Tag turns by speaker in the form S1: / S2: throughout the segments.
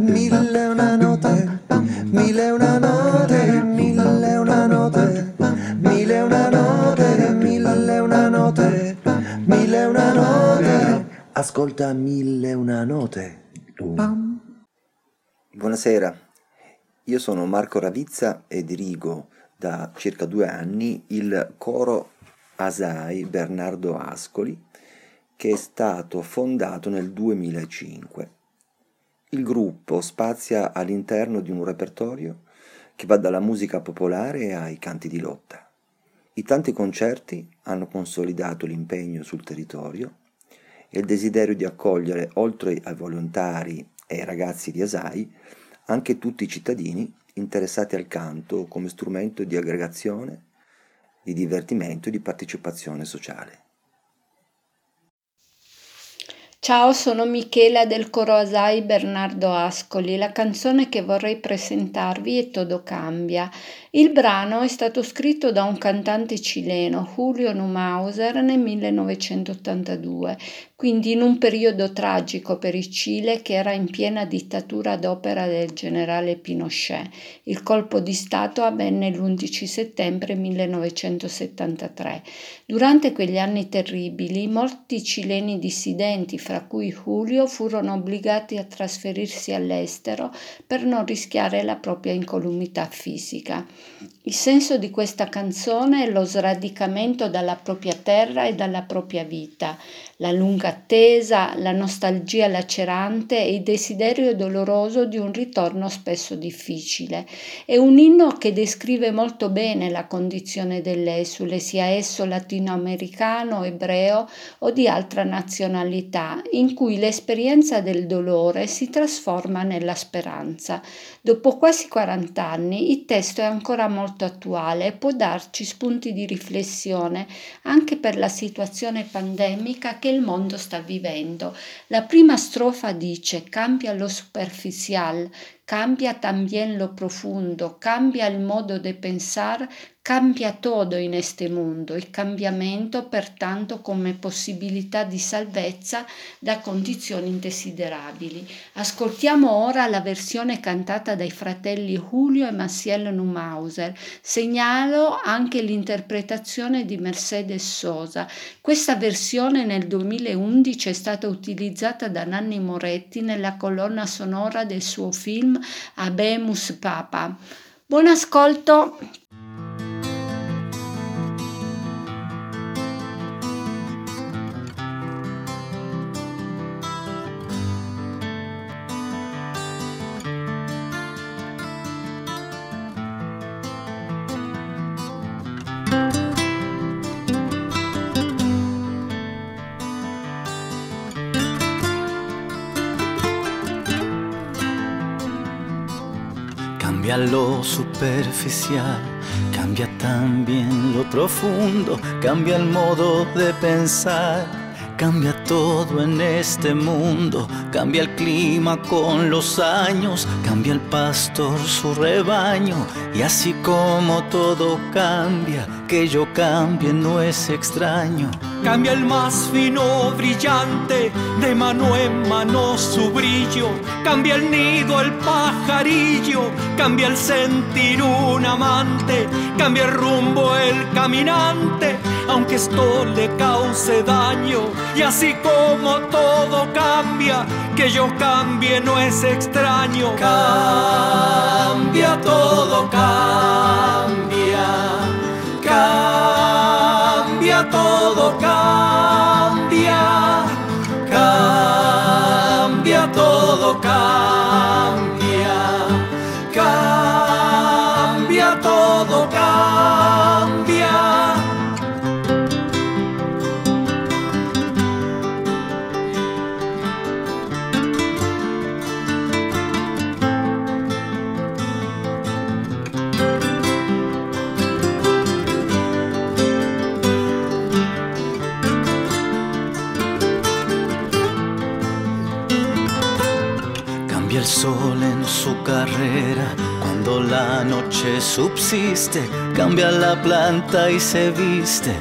S1: Mille una note, mille una note, mille una note, mille una note, mille una note, mille una note. Ascolta mille una note.
S2: Buonasera, io sono Marco Ravizza e dirigo da circa due anni il coro Asai Bernardo Ascoli che è stato fondato nel 2005. Il gruppo spazia all'interno di un repertorio che va dalla musica popolare ai canti di lotta. I tanti concerti hanno consolidato l'impegno sul territorio e il desiderio di accogliere, oltre ai volontari e ai ragazzi di Asai anche tutti i cittadini interessati al canto come strumento di aggregazione, di divertimento e di partecipazione sociale.
S3: Ciao, sono Michela del coro Asai Bernardo Ascoli. La canzone che vorrei presentarvi è Todo cambia. Il brano è stato scritto da un cantante cileno, Julio Numauser, nel 1982, quindi in un periodo tragico per il Cile che era in piena dittatura d'opera del generale Pinochet. Il colpo di Stato avvenne l'11 settembre 1973. Durante quegli anni terribili, molti cileni dissidenti, fra cui Julio, furono obbligati a trasferirsi all'estero per non rischiare la propria incolumità fisica. Il senso di questa canzone è lo sradicamento dalla propria terra e dalla propria vita, la lunga attesa, la nostalgia lacerante e il desiderio doloroso di un ritorno spesso difficile. È un inno che descrive molto bene la condizione dell'esule, sia esso latinoamericano, ebreo o di altra nazionalità, in cui l'esperienza del dolore si trasforma nella speranza. Dopo quasi 40 anni il testo è ancora molto attuale e può darci spunti di riflessione anche per la situazione pandemica che il mondo sta vivendo. La prima strofa dice cambia lo superficial, cambia también lo profundo, cambia il modo de pensar, Cambia todo in este mundo, il cambiamento pertanto come possibilità di salvezza da condizioni indesiderabili. Ascoltiamo ora la versione cantata dai fratelli Julio e Maciel Numauser. Segnalo anche l'interpretazione di Mercedes Sosa. Questa versione nel 2011 è stata utilizzata da Nanni Moretti nella colonna sonora del suo film Abemus Papa. Buon ascolto!
S4: Lo superficial, cambia también lo profundo, cambia el modo de pensar, cambia todo en este mundo, cambia el clima con los años, cambia el pastor su rebaño y así como todo cambia, que yo cambie no es extraño.
S5: Cambia el más fino brillante, de mano en mano su brillo. Cambia el nido el pajarillo, cambia el sentir un amante. Cambia el rumbo el caminante, aunque esto le cause daño. Y así como todo cambia, que yo cambie no es extraño.
S1: Cambia todo, cambia, cambia todo, cambia,
S4: cambia todo, cambia. Cuando la noche subsiste, cambia la planta y se viste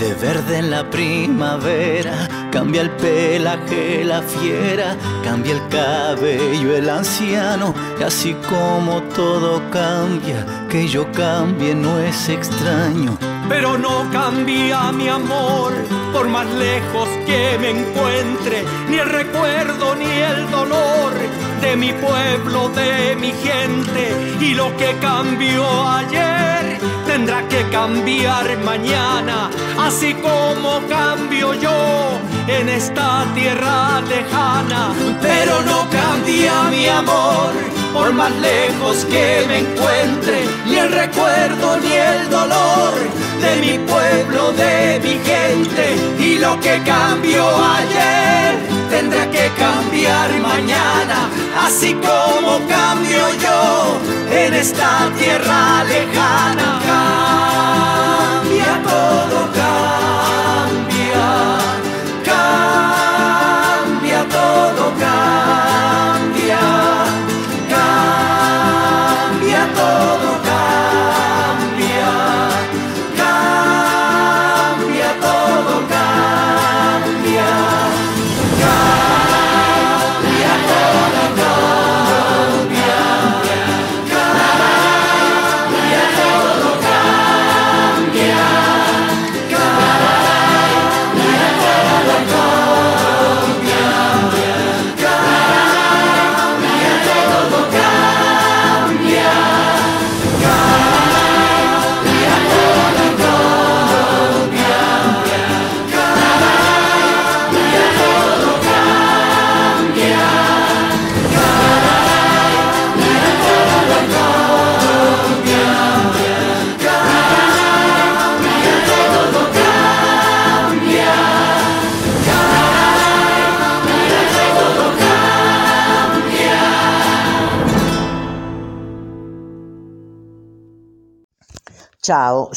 S4: de verde en la primavera, cambia el pelaje la fiera, cambia el cabello el anciano, y así como todo cambia, que yo cambie no es extraño.
S5: Pero no cambia mi amor, por más lejos que me encuentre, ni el recuerdo ni el dolor de mi pueblo, de mi gente, y lo que cambió ayer tendrá que cambiar mañana, así como cambio yo en esta tierra lejana. Pero no cambia mi amor, por más lejos que me encuentre, ni el recuerdo ni el dolor de mi pueblo, de mi gente, y lo que cambió ayer tendrá que cambiar mañana, así como cambio yo en esta tierra lejana. Cambia todo, cambia,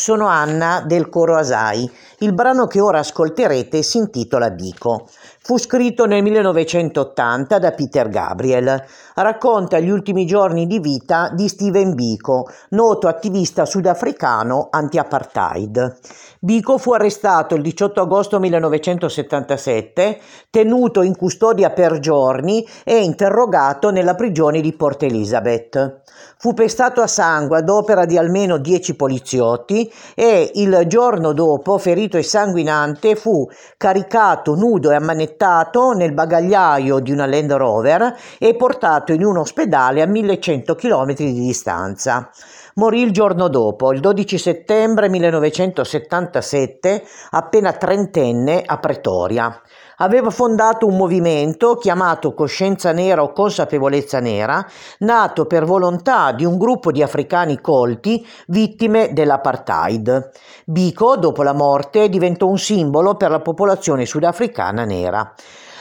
S6: sono Anna del coro Asai. Il brano che ora ascolterete si intitola Bico. Fu scritto nel 1980 da Peter Gabriel. Racconta gli ultimi giorni di vita di Steven Biko, noto attivista sudafricano anti-apartheid. Biko fu arrestato il 18 agosto 1977, tenuto in custodia per giorni e interrogato nella prigione di Port Elizabeth. Fu pestato a sangue ad opera di almeno 10 poliziotti e il giorno dopo, ferito e sanguinante, fu caricato nudo e ammanettato nel bagagliaio di una Land Rover e portato in un ospedale a 1100 km di distanza. Morì il giorno dopo, il 12 settembre 1977, appena trentenne a Pretoria. Aveva fondato un movimento chiamato Coscienza Nera o Consapevolezza Nera, nato per volontà di un gruppo di africani colti vittime dell'apartheid. Biko, dopo la morte, diventò un simbolo per la popolazione sudafricana nera.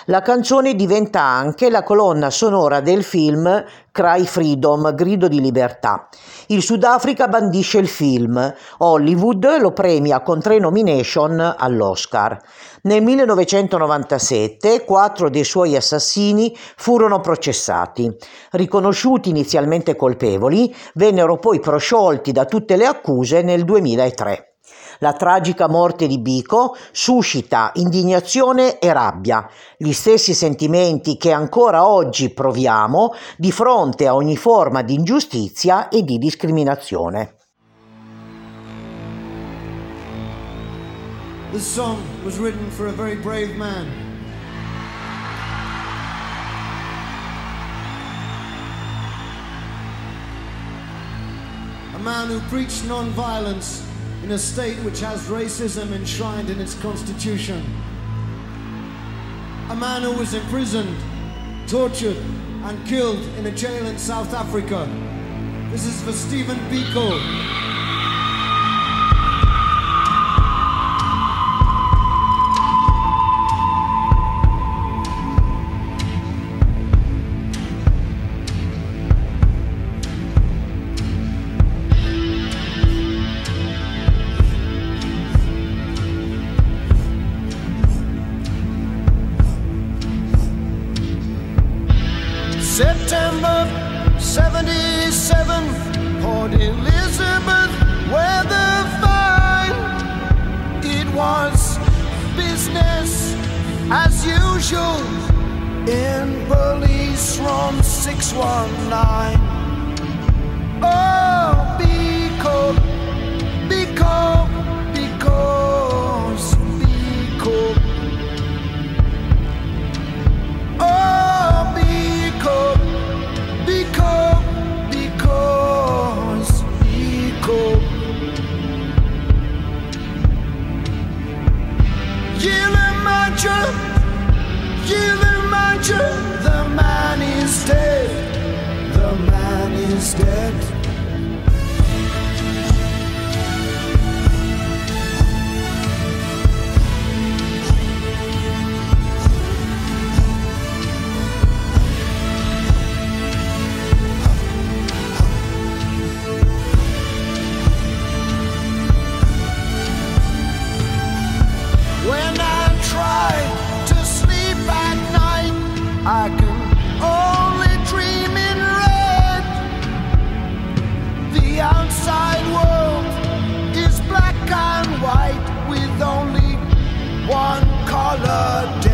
S6: La canzone diventa anche la colonna sonora del film Cry Freedom, Grido di libertà. Il Sudafrica bandisce il film, Hollywood lo premia con tre nomination all'Oscar. Nel 1997 quattro dei suoi assassini furono processati. Riconosciuti inizialmente colpevoli, vennero poi prosciolti da tutte le accuse nel 2003. La tragica morte di Biko suscita indignazione e rabbia, gli stessi sentimenti che ancora oggi proviamo di fronte a ogni forma di ingiustizia e di discriminazione.
S7: This song was written for a very brave man. A man who preached non-violence in a state which has racism enshrined in its constitution. A man who was imprisoned, tortured, and killed in a jail in South Africa. This is for Stephen Biko. In police room 619. Man with only one color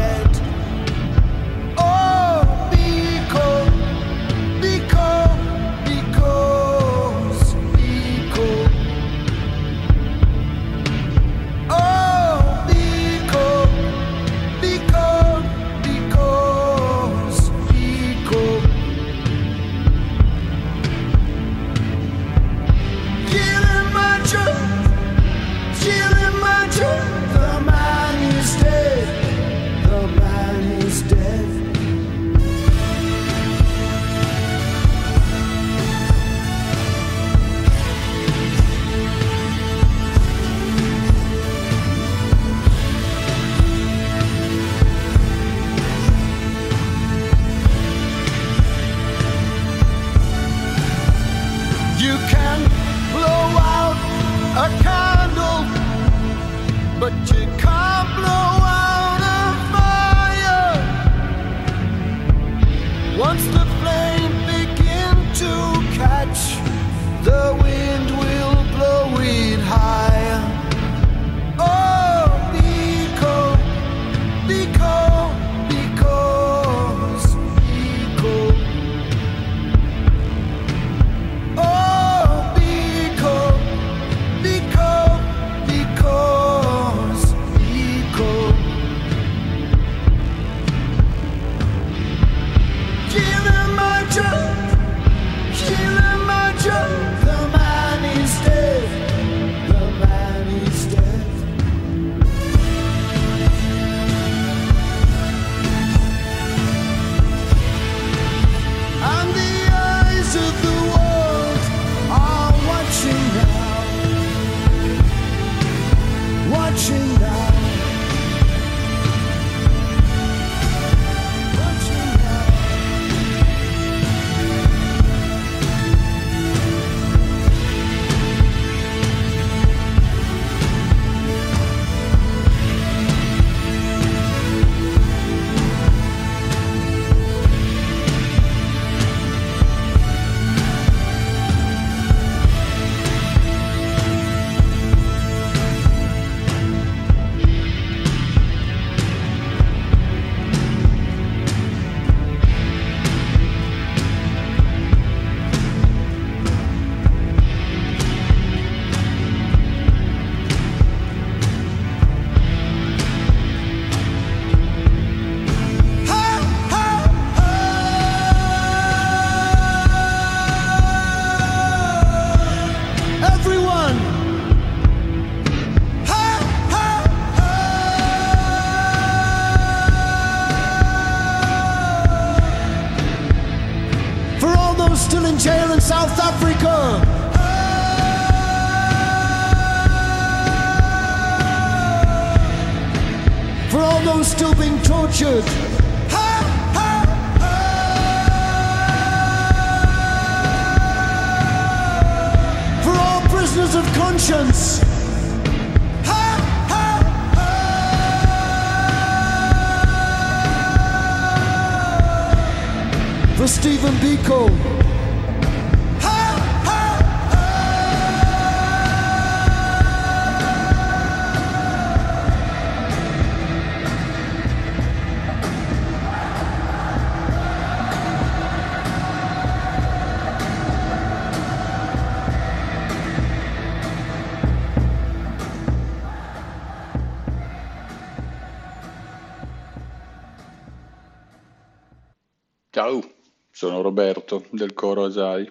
S8: sono Roberto del coro Asai.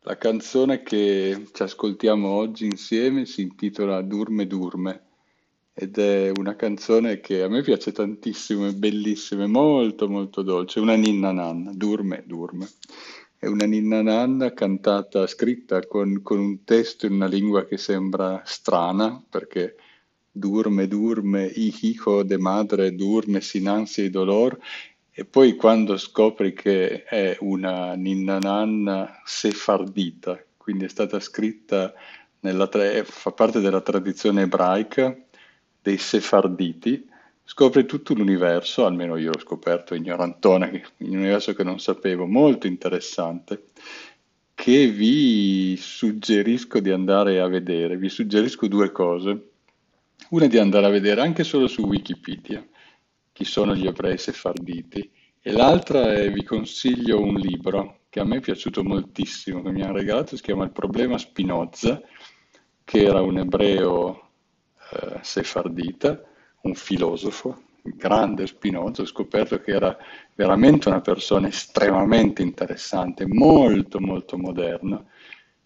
S8: La canzone che ci ascoltiamo oggi insieme si intitola Durme Durme ed è una canzone che a me piace tantissimo, è bellissima, è molto molto dolce, una ninna nanna, Durme Durme. È una ninna nanna cantata, scritta con, con un testo in una lingua che sembra strana perché Durme Durme, hijo de madre, durme sin e dolor e poi quando scopri che è una ninna nanna sefardita, quindi è stata scritta, nella, fa parte della tradizione ebraica dei sefarditi, scopri tutto l'universo, almeno io l'ho scoperto ignorantone, un universo che non sapevo, molto interessante, che vi suggerisco di andare a vedere. Vi suggerisco due cose. Una è di andare a vedere anche solo su Wikipedia chi sono gli ebrei sefarditi. E l'altra è, vi consiglio un libro che a me è piaciuto moltissimo, che mi hanno regalato, si chiama Il problema Spinoza, che era un ebreo eh, sefardita, un filosofo, grande Spinoza, ho scoperto che era veramente una persona estremamente interessante, molto molto moderna.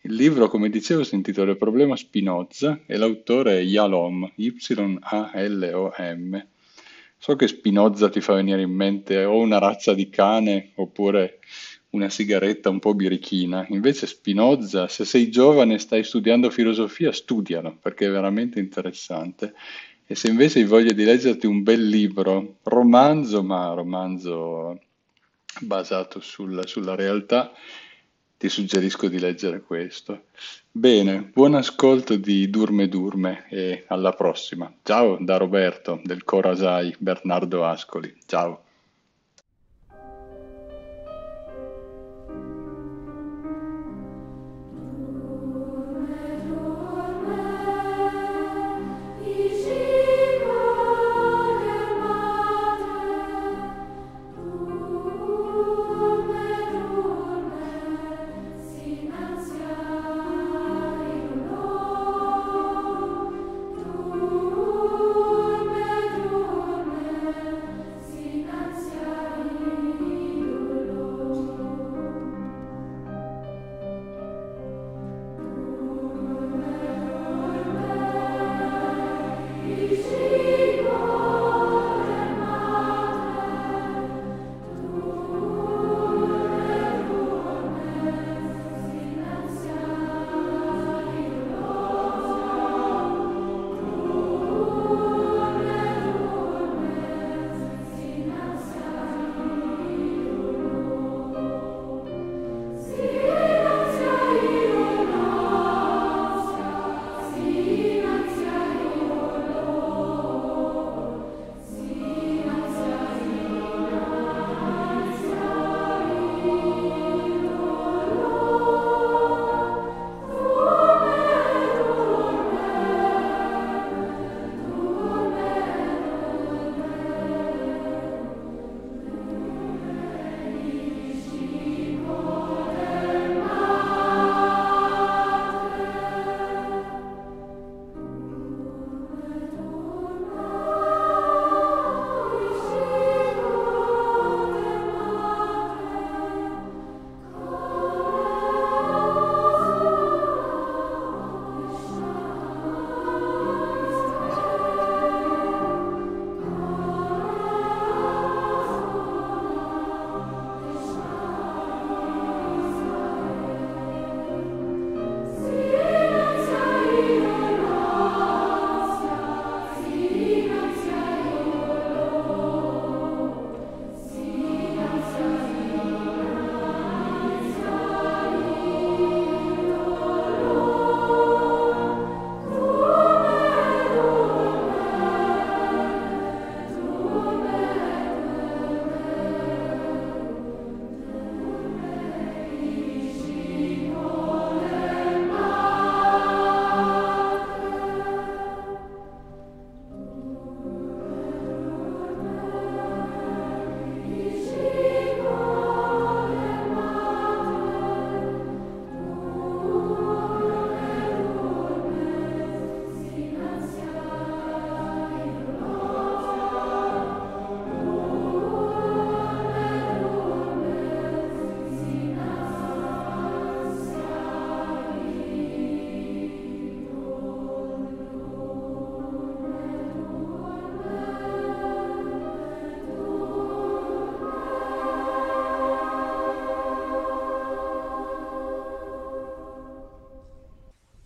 S8: Il libro, come dicevo, si intitola Il problema Spinoza e l'autore è Yalom, Y-A-L-O-M. So che Spinoza ti fa venire in mente o una razza di cane oppure una sigaretta un po' birichina. Invece Spinoza, se sei giovane e stai studiando filosofia, studialo perché è veramente interessante. E se invece hai voglia di leggerti un bel libro, romanzo, ma romanzo basato sul, sulla realtà, ti suggerisco di leggere questo. Bene, buon ascolto di Durme Durme e alla prossima. Ciao da Roberto del Corasai Bernardo Ascoli. Ciao.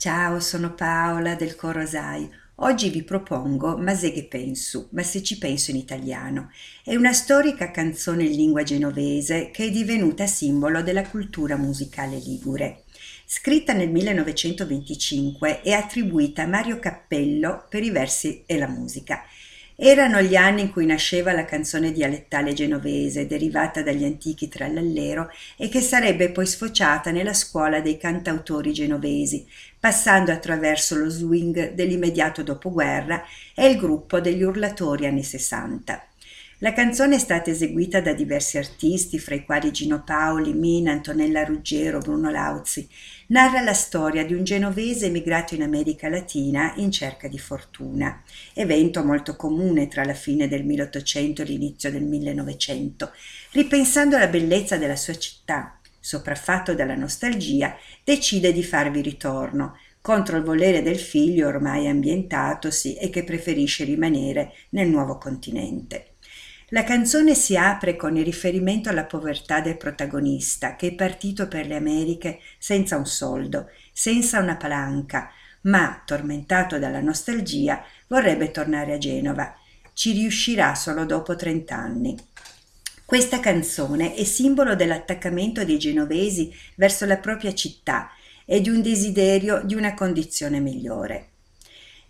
S9: Ciao, sono Paola del Corosai. Oggi vi propongo Ma se che penso, ma se ci penso in italiano. È una storica canzone in lingua genovese che è divenuta simbolo della cultura musicale ligure. Scritta nel 1925 e attribuita a Mario Cappello per i versi e la musica. Erano gli anni in cui nasceva la canzone dialettale genovese, derivata dagli antichi trallallero e che sarebbe poi sfociata nella scuola dei cantautori genovesi, passando attraverso lo swing dell'immediato dopoguerra e il gruppo degli urlatori anni 60. La canzone è stata eseguita da diversi artisti, fra i quali Gino Paoli, Mina, Antonella Ruggero, Bruno Lauzi. Narra la storia di un genovese emigrato in America Latina in cerca di fortuna, evento molto comune tra la fine del 1800 e l'inizio del 1900. Ripensando alla bellezza della sua città, sopraffatto dalla nostalgia, decide di farvi ritorno, contro il volere del figlio ormai ambientatosi e che preferisce rimanere nel nuovo continente. La canzone si apre con il riferimento alla povertà del protagonista, che è partito per le Americhe senza un soldo, senza una palanca, ma, tormentato dalla nostalgia, vorrebbe tornare a Genova. Ci riuscirà solo dopo trent'anni. Questa canzone è simbolo dell'attaccamento dei genovesi verso la propria città e di un desiderio di una condizione migliore.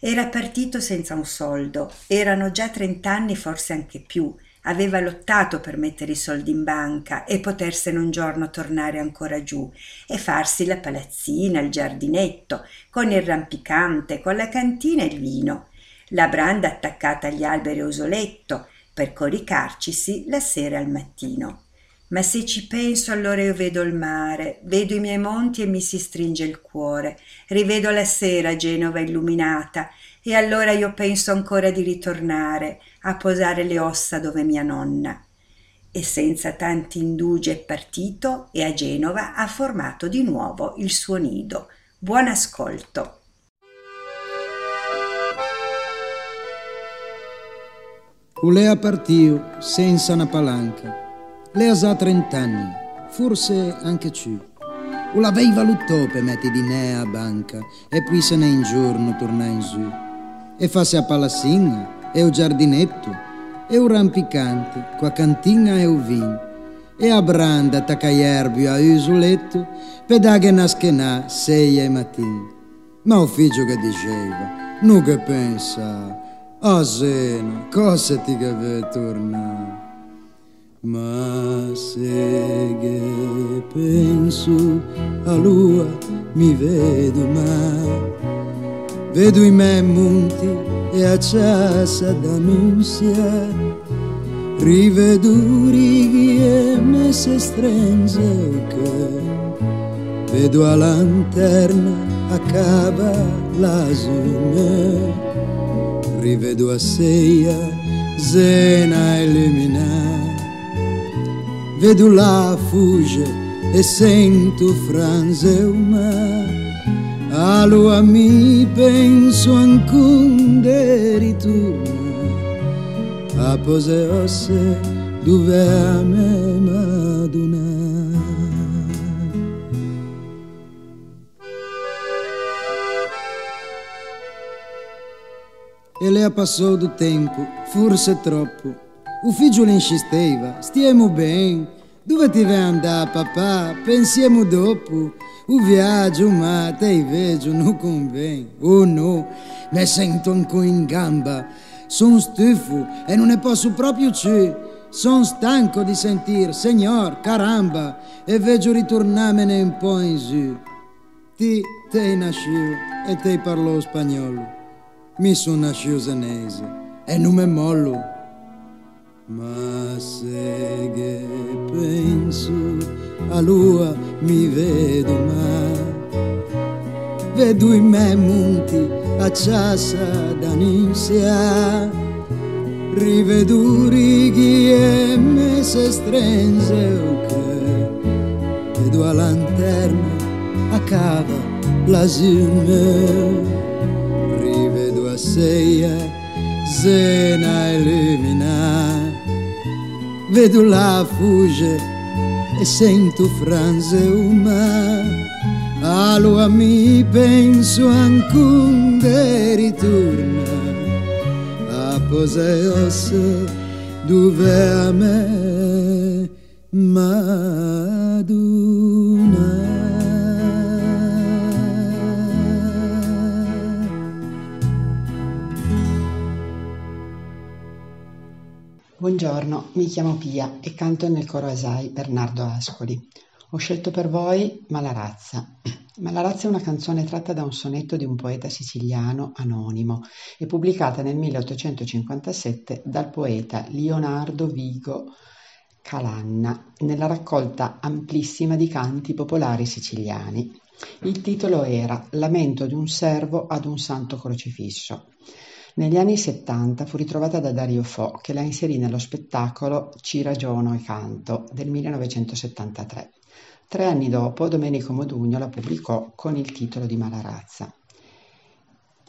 S9: Era partito senza un soldo, erano già trent'anni, forse anche più, aveva lottato per mettere i soldi in banca e potersene un giorno tornare ancora giù e farsi la palazzina, il giardinetto, con il rampicante, con la cantina e il vino, la branda attaccata agli alberi a usoletto, per coricarcisi la sera al mattino. Ma se ci penso allora io vedo il mare, vedo i miei monti e mi si stringe il cuore, rivedo la sera Genova illuminata e allora io penso ancora di ritornare a posare le ossa dove mia nonna. E senza tanti indugi è partito e a Genova ha formato di nuovo il suo nido. Buon ascolto.
S10: Ulea partiu senza una palanca. Lei ha già trent'anni, forse anche più. O l'avei valutato per mettere dinè a banca e poi se ne in giorno torna in giù. E fasse a palazzina e o giardinetto e o rampicante, qua cantina e o vin. E a branda taccaierbio a usuletto, pedaghe naschenà sei e mattin. Ma o figlio che diceva, nu che pensa, a sena, cosa ti che tornare? Ma se che penso a lua mi vedo mai, vedo i miei monti e a ciassa d'annunzia, rivedo righi e messe stringe che vedo a lanterna a cava l'asune, rivedo a seia zena illuminata vedo la fugge e sento franze uma a lua mi penso ancora ritorna a pose osse dove a me maduna. E lei passou do tempo forse troppo. O figlio insisteva, stiamo bene, dove ti vai andare papà? Pensiamo dopo, o viaggio ma te vedo non conviene, oh no, mi sento ancora in gamba, sono stufo e non ne posso proprio più, sono stanco di sentire, signor, caramba, e vedo ritornarmene un po' in giù. Ti, te nascivo e te parlo spagnolo, mi sono nasciuto senese e non mi mollo. Ma se che penso a lua mi vedo mai, vedo i miei monti a ciassa rivedo righi e messe strenze, ok, vedo a lanterna a cava l'asime, rivedo a seia zena illuminata vedo la fugge e sento franze uma Aloha mi penso ancora ritorna a Poseos dove a me maduna.
S11: Buongiorno, mi chiamo Pia e canto nel coro Asai Bernardo Ascoli. Ho scelto per voi Malarazza. Malarazza è una canzone tratta da un sonetto di un poeta siciliano anonimo e pubblicata nel 1857 dal poeta Leonardo Vigo Calanna nella raccolta amplissima di canti popolari siciliani. Il titolo era Lamento di un servo ad un santo crocifisso. Negli anni 70 fu ritrovata da Dario Fo, che la inserì nello spettacolo Ci ragiono e canto del 1973. Tre anni dopo Domenico Modugno la pubblicò con il titolo di Malarazza.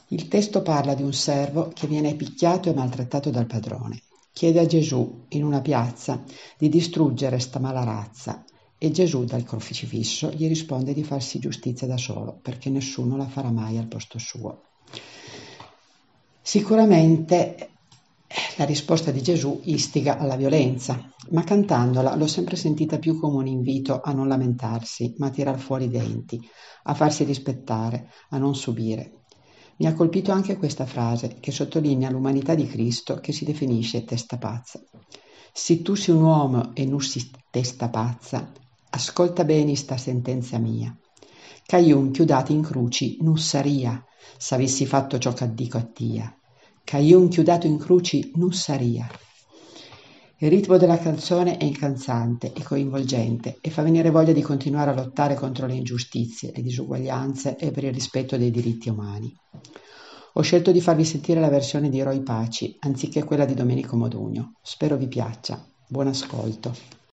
S11: Il testo parla di un servo che viene picchiato e maltrattato dal padrone. Chiede a Gesù, in una piazza, di distruggere sta mala razza e Gesù dal crocifisso gli risponde di farsi giustizia da solo, perché nessuno la farà mai al posto suo. Sicuramente eh, la risposta di Gesù istiga alla violenza, ma cantandola l'ho sempre sentita più come un invito a non lamentarsi, ma a tirar fuori i denti, a farsi rispettare, a non subire. Mi ha colpito anche questa frase che sottolinea l'umanità di Cristo che si definisce testa pazza. Se tu sei un uomo e non sei testa pazza, ascolta bene sta sentenza mia. Caiun chiudati in cruci non saria, se avessi fatto ciò che dico a tia. Caiun chiudato in cruci non saria. Il ritmo della canzone è incalzante e coinvolgente e fa venire voglia di continuare a lottare contro le ingiustizie, le disuguaglianze e per il rispetto dei diritti umani. Ho scelto di farvi sentire la versione di Roy Paci anziché quella di Domenico Modugno. Spero vi piaccia. Buon ascolto.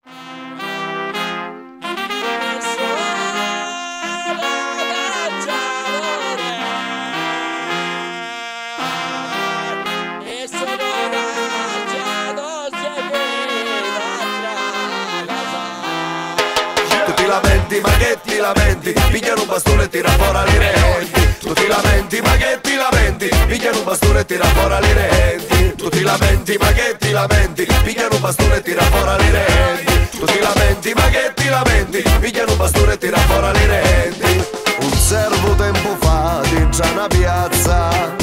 S1: Lamenti Pigliano un bastone e tira fuori le renti. Tu ti lamenti ma che ti lamenti? Pigliano un bastone e tira fuori le renti. Tu ti lamenti ma che ti lamenti? Pigliano un bastone e tira fuori le renti. Tu ti lamenti ma che ti lamenti? Pigliano un bastone e tira fuori le renti. Un servo tempo fa dentro una piazza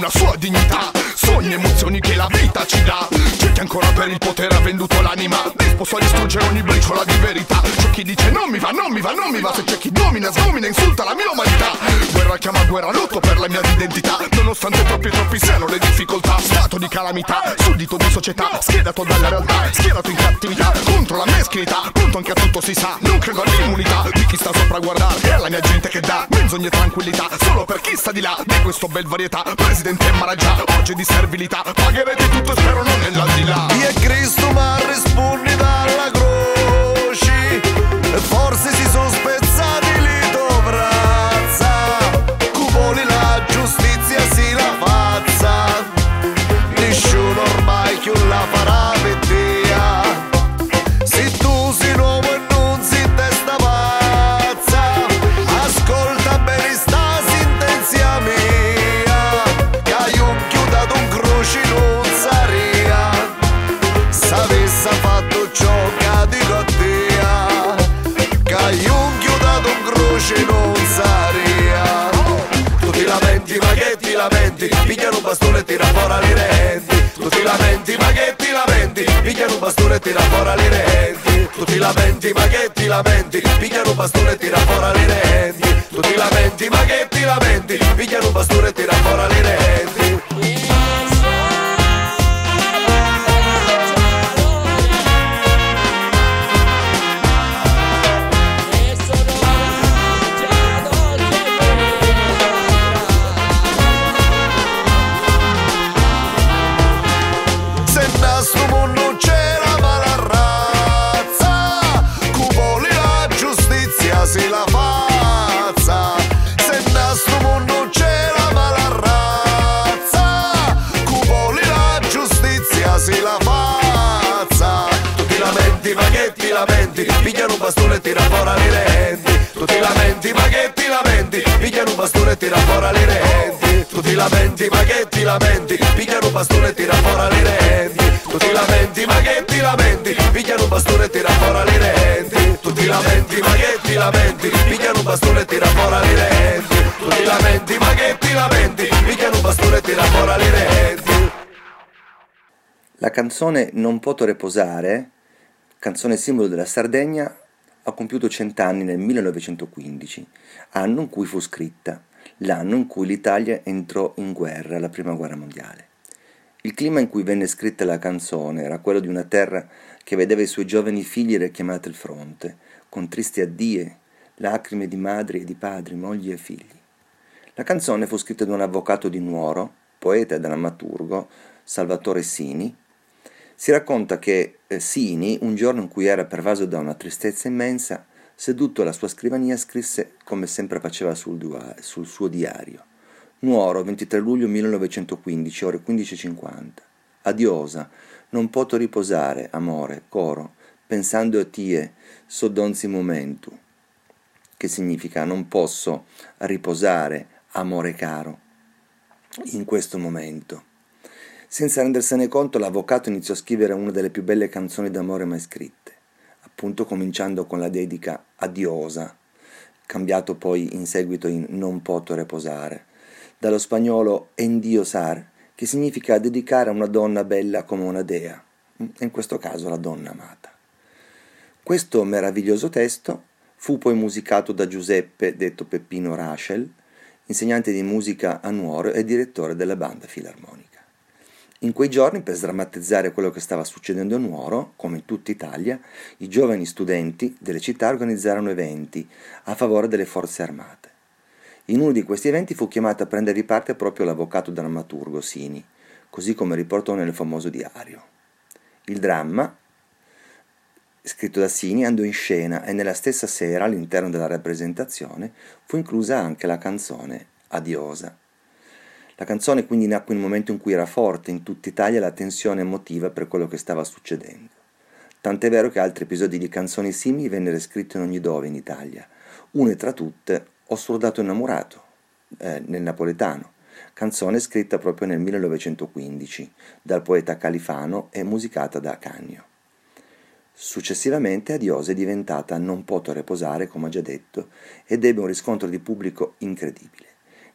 S12: una sua dignità. Sogni, emozioni che la vita ci dà. C'è chi ancora per il potere ha venduto l'anima. Disposto a distruggere ogni briciola di verità. C'è chi dice non mi va, non mi va, non mi va. Se c'è chi domina, sgomina, insulta la mia umanità Guerra chiama guerra, lotto per la mia identità. Nonostante troppi troppi siano le difficoltà Stato di calamità, suddito di società Schedato dalla realtà, schierato in cattività Contro la meschinità, pronto anche a tutto si sa Non credo all'immunità di chi sta sopra a guardare E alla mia gente che dà menzogne e tranquillità Solo per chi sta di là di questo bel varietà. Presidente Maraggia, oggi di servilità Pagherete tutto e spero non nell'aldilà.
S1: E Cristo ma rispondi dalla croce E forse si sono lamenti Pigliano un bastone e tira fuori le renti Tu
S12: ti lamenti ma che ti lamenti? Pigliano un bastone e tira fuori le renti Tu ti lamenti ma che ti lamenti? Pigliano un bastone e tira fuori le renti Tu ti lamenti ma che ti lamenti? Pigliano un bastone e tira fuori le renti Tu ti lamenti ma che ti lamenti? Pigliano un bastone e tira fuori le renti Tu ti lamenti ma che ti lamenti? Pigliano un bastone e tira fuori le renti
S2: La canzone Non poto reposare, canzone simbolo della Sardegna, ha compiuto cent'anni nel 1915, anno in cui fu scritta, l'anno in cui l'Italia entrò in guerra, la prima guerra mondiale. Il clima in cui venne scritta la canzone era quello di una terra che vedeva i suoi giovani figli richiamati al fronte, con tristi addie, lacrime di madri e di padri, mogli e figli. La canzone fu scritta da un avvocato di Nuoro, poeta e drammaturgo, Salvatore Sini. Si racconta che eh, Sini, un giorno in cui era pervaso da una tristezza immensa, seduto alla sua scrivania, scrisse come sempre faceva sul, dua- sul suo diario. Nuoro, 23 luglio 1915, ore 15.50. Adiosa, non poto riposare, amore, coro, pensando a tie, sodonzi momentu. Che significa non posso riposare, amore caro, in questo momento. Senza rendersene conto, l'avvocato iniziò a scrivere una delle più belle canzoni d'amore mai scritte, appunto cominciando con la dedica Adiosa, cambiato poi in seguito in Non poto reposare, dallo spagnolo endiosar, che significa dedicare a una donna bella come una dea, in questo caso la donna amata. Questo meraviglioso testo fu poi musicato da Giuseppe, detto Peppino Rachel, insegnante di musica a Nuoro e direttore della banda filarmonica. In quei giorni, per sdrammatizzare quello che stava succedendo a Nuoro, come in tutta Italia, i giovani studenti delle città organizzarono eventi a favore delle forze armate. In uno di questi eventi fu chiamato a prendere parte proprio l'avvocato drammaturgo Sini, così come riportò nel famoso diario. Il dramma, scritto da Sini, andò in scena e nella stessa sera, all'interno della rappresentazione, fu inclusa anche la canzone Adiosa. La canzone quindi nacque in un momento in cui era forte in tutta Italia la tensione emotiva per quello che stava succedendo. Tant'è vero che altri episodi di canzoni simili vennero scritti in ogni dove in Italia. Una tra tutte, Ho soldato innamorato, eh, nel napoletano, canzone scritta proprio nel 1915 dal poeta Califano e musicata da Cagno. Successivamente Adiose è diventata Non poto reposare, come ho già detto, ed ebbe un riscontro di pubblico incredibile.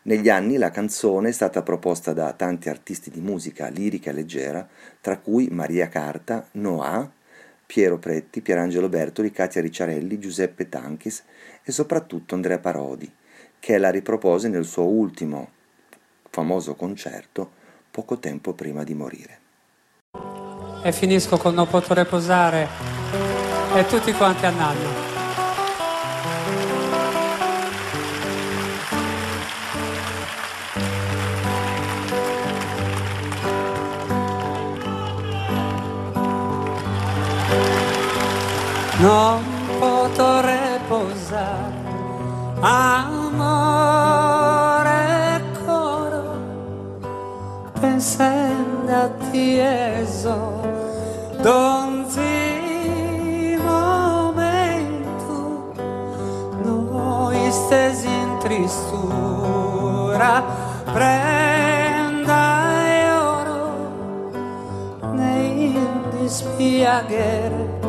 S2: Negli anni la canzone è stata proposta da tanti artisti di musica lirica e leggera, tra cui Maria Carta, Noah, Piero Pretti, Pierangelo Bertoli, Katia Ricciarelli, Giuseppe Tanchis e soprattutto Andrea Parodi, che la ripropose nel suo ultimo famoso concerto poco tempo prima di morire.
S13: E finisco con Non potrò reposare e tutti quanti andando. Non potrò reposare, amore coro, pensando a tieso, donzi momento, noi stesi in tristura, prenda oro, nei dispiacere.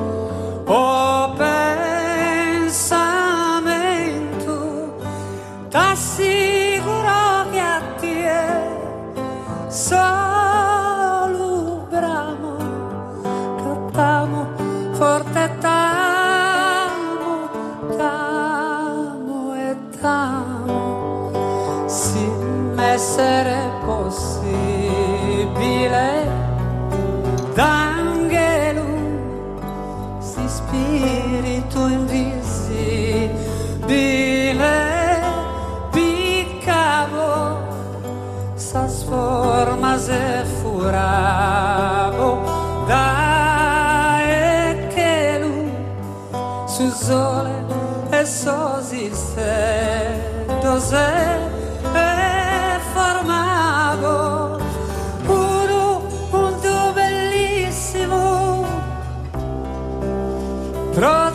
S13: tra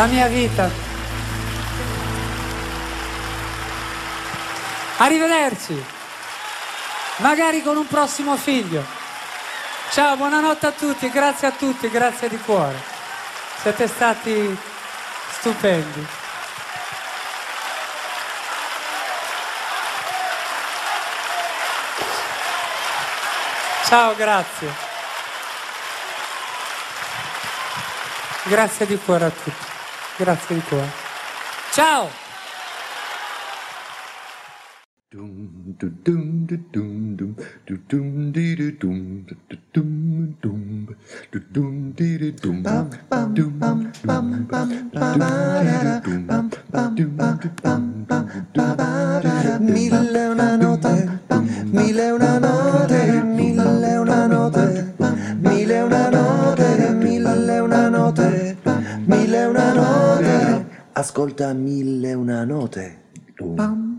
S13: la mia vita. Arrivederci, magari con un prossimo figlio. Ciao, buonanotte a tutti, grazie a tutti, grazie di cuore. Siete stati stupendi. Ciao, grazie. Grazie di cuore a tutti. Grazie di cuore. Ciao!
S1: Mille una notte, mille una notte. ascolta mille una note.
S14: Pam.